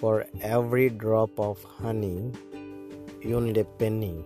For every drop of honey, you need a penny.